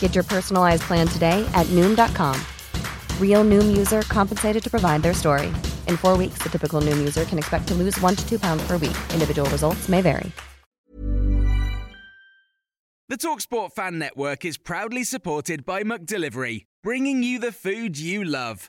Get your personalized plan today at Noom.com. Real Noom user compensated to provide their story. In four weeks, the typical Noom user can expect to lose one to two pounds per week. Individual results may vary. The Talksport Fan Network is proudly supported by McDelivery, bringing you the food you love.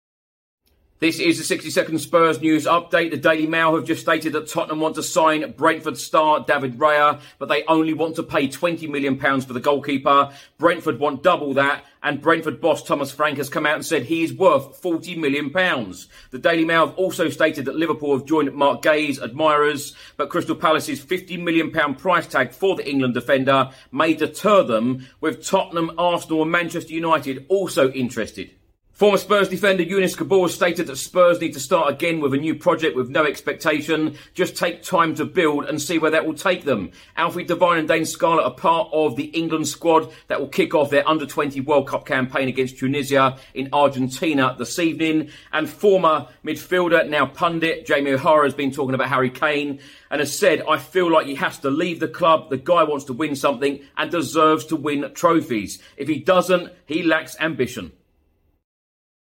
This is the 60 second Spurs news update. The Daily Mail have just stated that Tottenham want to sign Brentford star David Raya, but they only want to pay £20 million for the goalkeeper. Brentford want double that, and Brentford boss Thomas Frank has come out and said he is worth £40 million. The Daily Mail have also stated that Liverpool have joined Marc Guéhi's admirers, but Crystal Palace's £50 million price tag for the England defender may deter them, with Tottenham, Arsenal, and Manchester United also interested. Former Spurs defender Younes Kaboul stated that Spurs need to start again with a new project with no expectation. Just take time to build and see where that will take them. Alfie Devine and Dane Scarlett are part of the England squad that will kick off their under 20 World Cup campaign against Tunisia in Argentina this evening. And former midfielder, now pundit, Jamie O'Hara has been talking about Harry Kane and has said, I feel like he has to leave the club. The guy wants to win something and deserves to win trophies. If he doesn't, he lacks ambition.